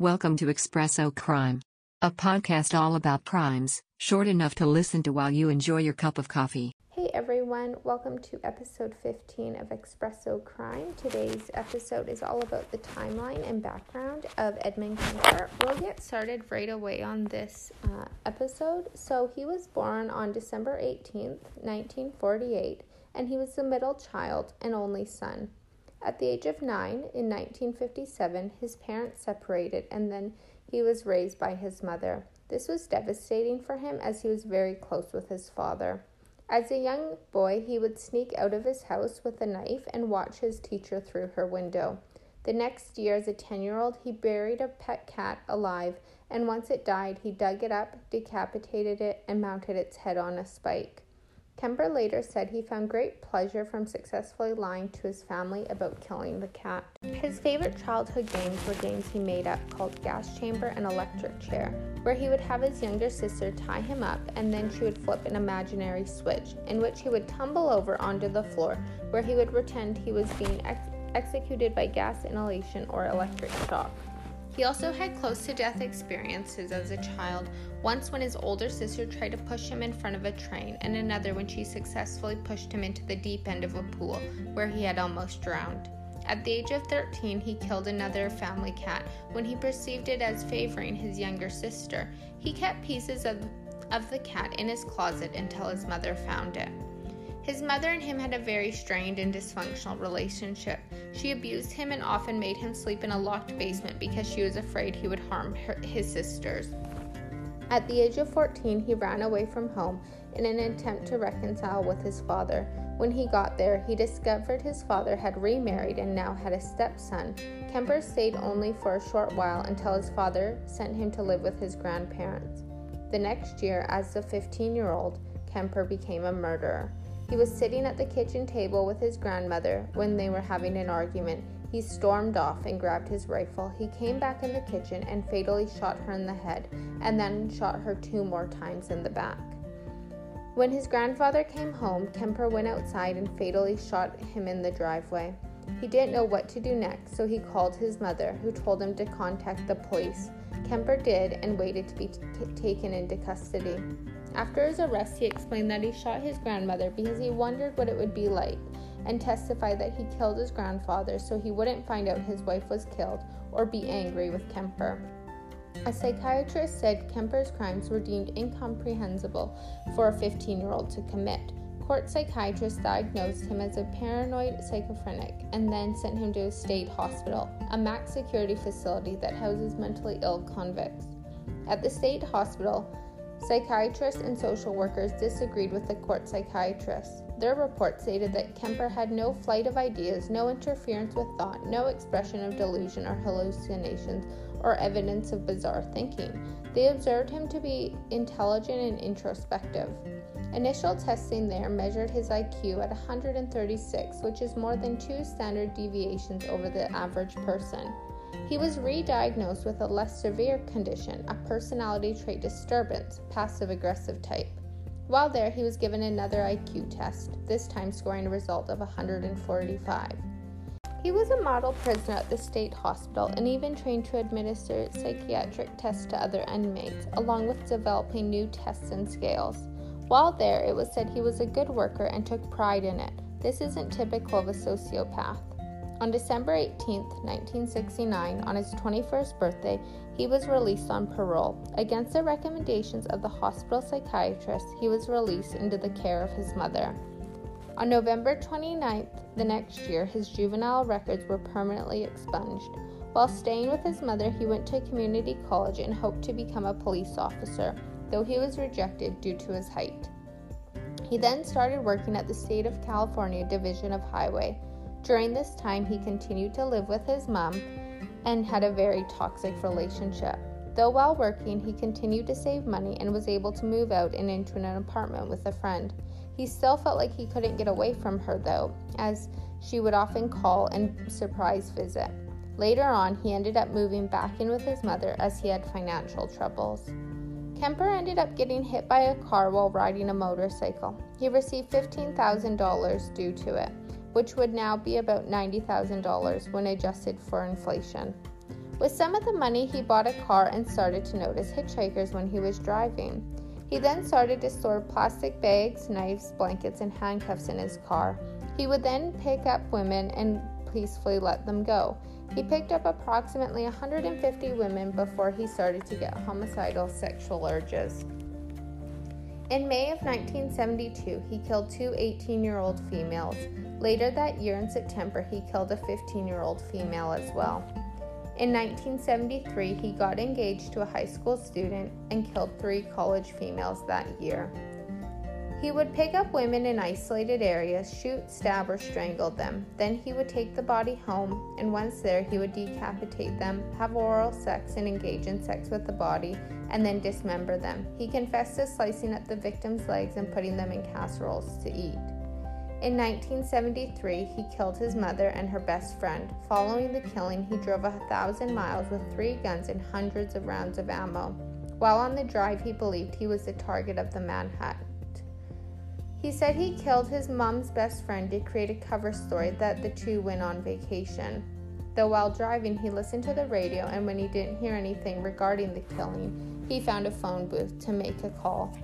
Welcome to Espresso Crime, a podcast all about crimes, short enough to listen to while you enjoy your cup of coffee. Hey everyone, welcome to episode 15 of Espresso Crime. Today's episode is all about the timeline and background of Edmund Kemper. We'll get started right away on this uh, episode. So, he was born on December 18th, 1948, and he was the middle child and only son. At the age of nine, in 1957, his parents separated and then he was raised by his mother. This was devastating for him as he was very close with his father. As a young boy, he would sneak out of his house with a knife and watch his teacher through her window. The next year, as a 10 year old, he buried a pet cat alive, and once it died, he dug it up, decapitated it, and mounted its head on a spike. Kemper later said he found great pleasure from successfully lying to his family about killing the cat. His favorite childhood games were games he made up called Gas Chamber and Electric Chair, where he would have his younger sister tie him up and then she would flip an imaginary switch, in which he would tumble over onto the floor, where he would pretend he was being ex- executed by gas inhalation or electric shock. He also had close to death experiences as a child, once when his older sister tried to push him in front of a train, and another when she successfully pushed him into the deep end of a pool, where he had almost drowned. At the age of 13, he killed another family cat when he perceived it as favoring his younger sister. He kept pieces of, of the cat in his closet until his mother found it. His mother and him had a very strained and dysfunctional relationship. She abused him and often made him sleep in a locked basement because she was afraid he would harm her, his sisters. At the age of 14, he ran away from home in an attempt to reconcile with his father. When he got there, he discovered his father had remarried and now had a stepson. Kemper stayed only for a short while until his father sent him to live with his grandparents. The next year, as a 15 year old, Kemper became a murderer. He was sitting at the kitchen table with his grandmother when they were having an argument. He stormed off and grabbed his rifle. He came back in the kitchen and fatally shot her in the head, and then shot her two more times in the back. When his grandfather came home, Kemper went outside and fatally shot him in the driveway. He didn't know what to do next, so he called his mother, who told him to contact the police. Kemper did and waited to be t- taken into custody. After his arrest, he explained that he shot his grandmother because he wondered what it would be like and testified that he killed his grandfather so he wouldn't find out his wife was killed or be angry with Kemper. A psychiatrist said Kemper's crimes were deemed incomprehensible for a 15 year old to commit. Court psychiatrists diagnosed him as a paranoid schizophrenic and then sent him to a state hospital, a max security facility that houses mentally ill convicts. At the state hospital, Psychiatrists and social workers disagreed with the court psychiatrists. Their report stated that Kemper had no flight of ideas, no interference with thought, no expression of delusion or hallucinations, or evidence of bizarre thinking. They observed him to be intelligent and introspective. Initial testing there measured his IQ at 136, which is more than two standard deviations over the average person. He was re diagnosed with a less severe condition, a personality trait disturbance, passive aggressive type. While there, he was given another IQ test, this time scoring a result of 145. He was a model prisoner at the state hospital and even trained to administer psychiatric tests to other inmates, along with developing new tests and scales. While there, it was said he was a good worker and took pride in it. This isn't typical of a sociopath. On December 18, 1969, on his 21st birthday, he was released on parole. Against the recommendations of the hospital psychiatrist, he was released into the care of his mother. On November 29th, the next year, his juvenile records were permanently expunged. While staying with his mother, he went to community college and hoped to become a police officer, though he was rejected due to his height. He then started working at the State of California Division of Highway. During this time, he continued to live with his mom and had a very toxic relationship. Though while working, he continued to save money and was able to move out and into an apartment with a friend. He still felt like he couldn't get away from her though, as she would often call and surprise visit. Later on, he ended up moving back in with his mother as he had financial troubles. Kemper ended up getting hit by a car while riding a motorcycle. He received $15,000 due to it which would now be about $90,000 when adjusted for inflation. With some of the money, he bought a car and started to notice hitchhikers when he was driving. He then started to store plastic bags, knives, blankets, and handcuffs in his car. He would then pick up women and peacefully let them go. He picked up approximately 150 women before he started to get homicidal sexual urges. In May of 1972, he killed two 18 year old females. Later that year, in September, he killed a 15 year old female as well. In 1973, he got engaged to a high school student and killed three college females that year. He would pick up women in isolated areas, shoot, stab, or strangle them. Then he would take the body home, and once there, he would decapitate them, have oral sex, and engage in sex with the body, and then dismember them. He confessed to slicing up the victim's legs and putting them in casseroles to eat. In 1973, he killed his mother and her best friend. Following the killing, he drove a thousand miles with three guns and hundreds of rounds of ammo. While on the drive, he believed he was the target of the manhunt. He said he killed his mom's best friend to create a cover story that the two went on vacation. Though while driving, he listened to the radio, and when he didn't hear anything regarding the killing, he found a phone booth to make a call.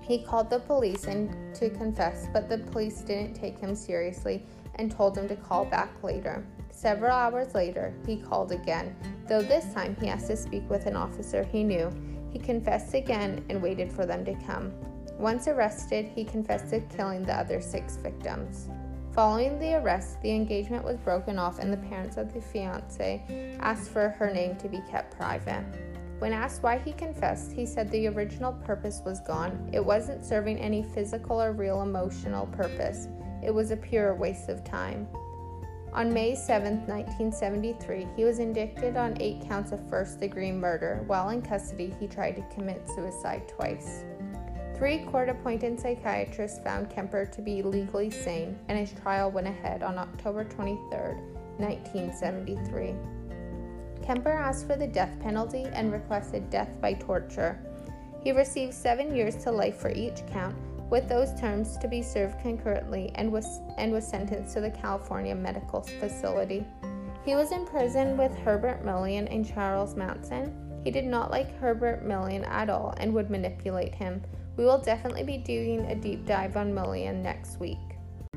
He called the police and to confess, but the police didn't take him seriously and told him to call back later. Several hours later, he called again, though this time he asked to speak with an officer he knew. He confessed again and waited for them to come. Once arrested, he confessed to killing the other six victims. Following the arrest, the engagement was broken off and the parents of the fiance asked for her name to be kept private. When asked why he confessed, he said the original purpose was gone. It wasn't serving any physical or real emotional purpose, it was a pure waste of time. On May 7, 1973, he was indicted on eight counts of first degree murder. While in custody, he tried to commit suicide twice. Three court appointed psychiatrists found Kemper to be legally sane, and his trial went ahead on October 23, 1973. Kemper asked for the death penalty and requested death by torture. He received seven years to life for each count, with those terms to be served concurrently, and was, and was sentenced to the California Medical Facility. He was in prison with Herbert Millian and Charles Manson. He did not like Herbert Millian at all and would manipulate him. We will definitely be doing a deep dive on Millian next week.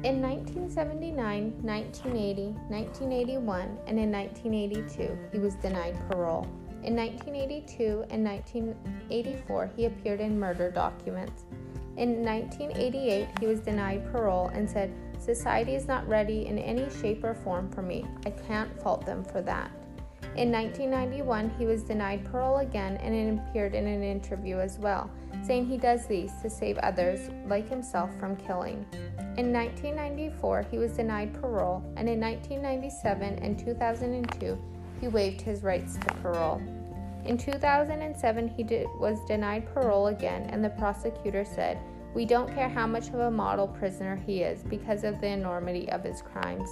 In 1979, 1980, 1981, and in 1982, he was denied parole. In 1982 and 1984, he appeared in murder documents. In 1988, he was denied parole and said, Society is not ready in any shape or form for me. I can't fault them for that. In 1991, he was denied parole again and appeared in an interview as well, saying he does these to save others, like himself, from killing. In 1994, he was denied parole, and in 1997 and 2002, he waived his rights to parole. In 2007, he did, was denied parole again, and the prosecutor said, We don't care how much of a model prisoner he is because of the enormity of his crimes.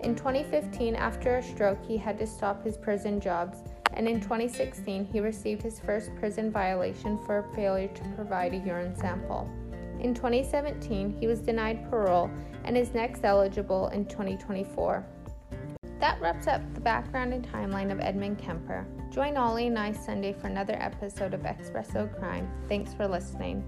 In 2015, after a stroke, he had to stop his prison jobs, and in 2016, he received his first prison violation for failure to provide a urine sample. In 2017, he was denied parole and is next eligible in 2024. That wraps up the background and timeline of Edmund Kemper. Join Ollie and I Sunday for another episode of Espresso Crime. Thanks for listening.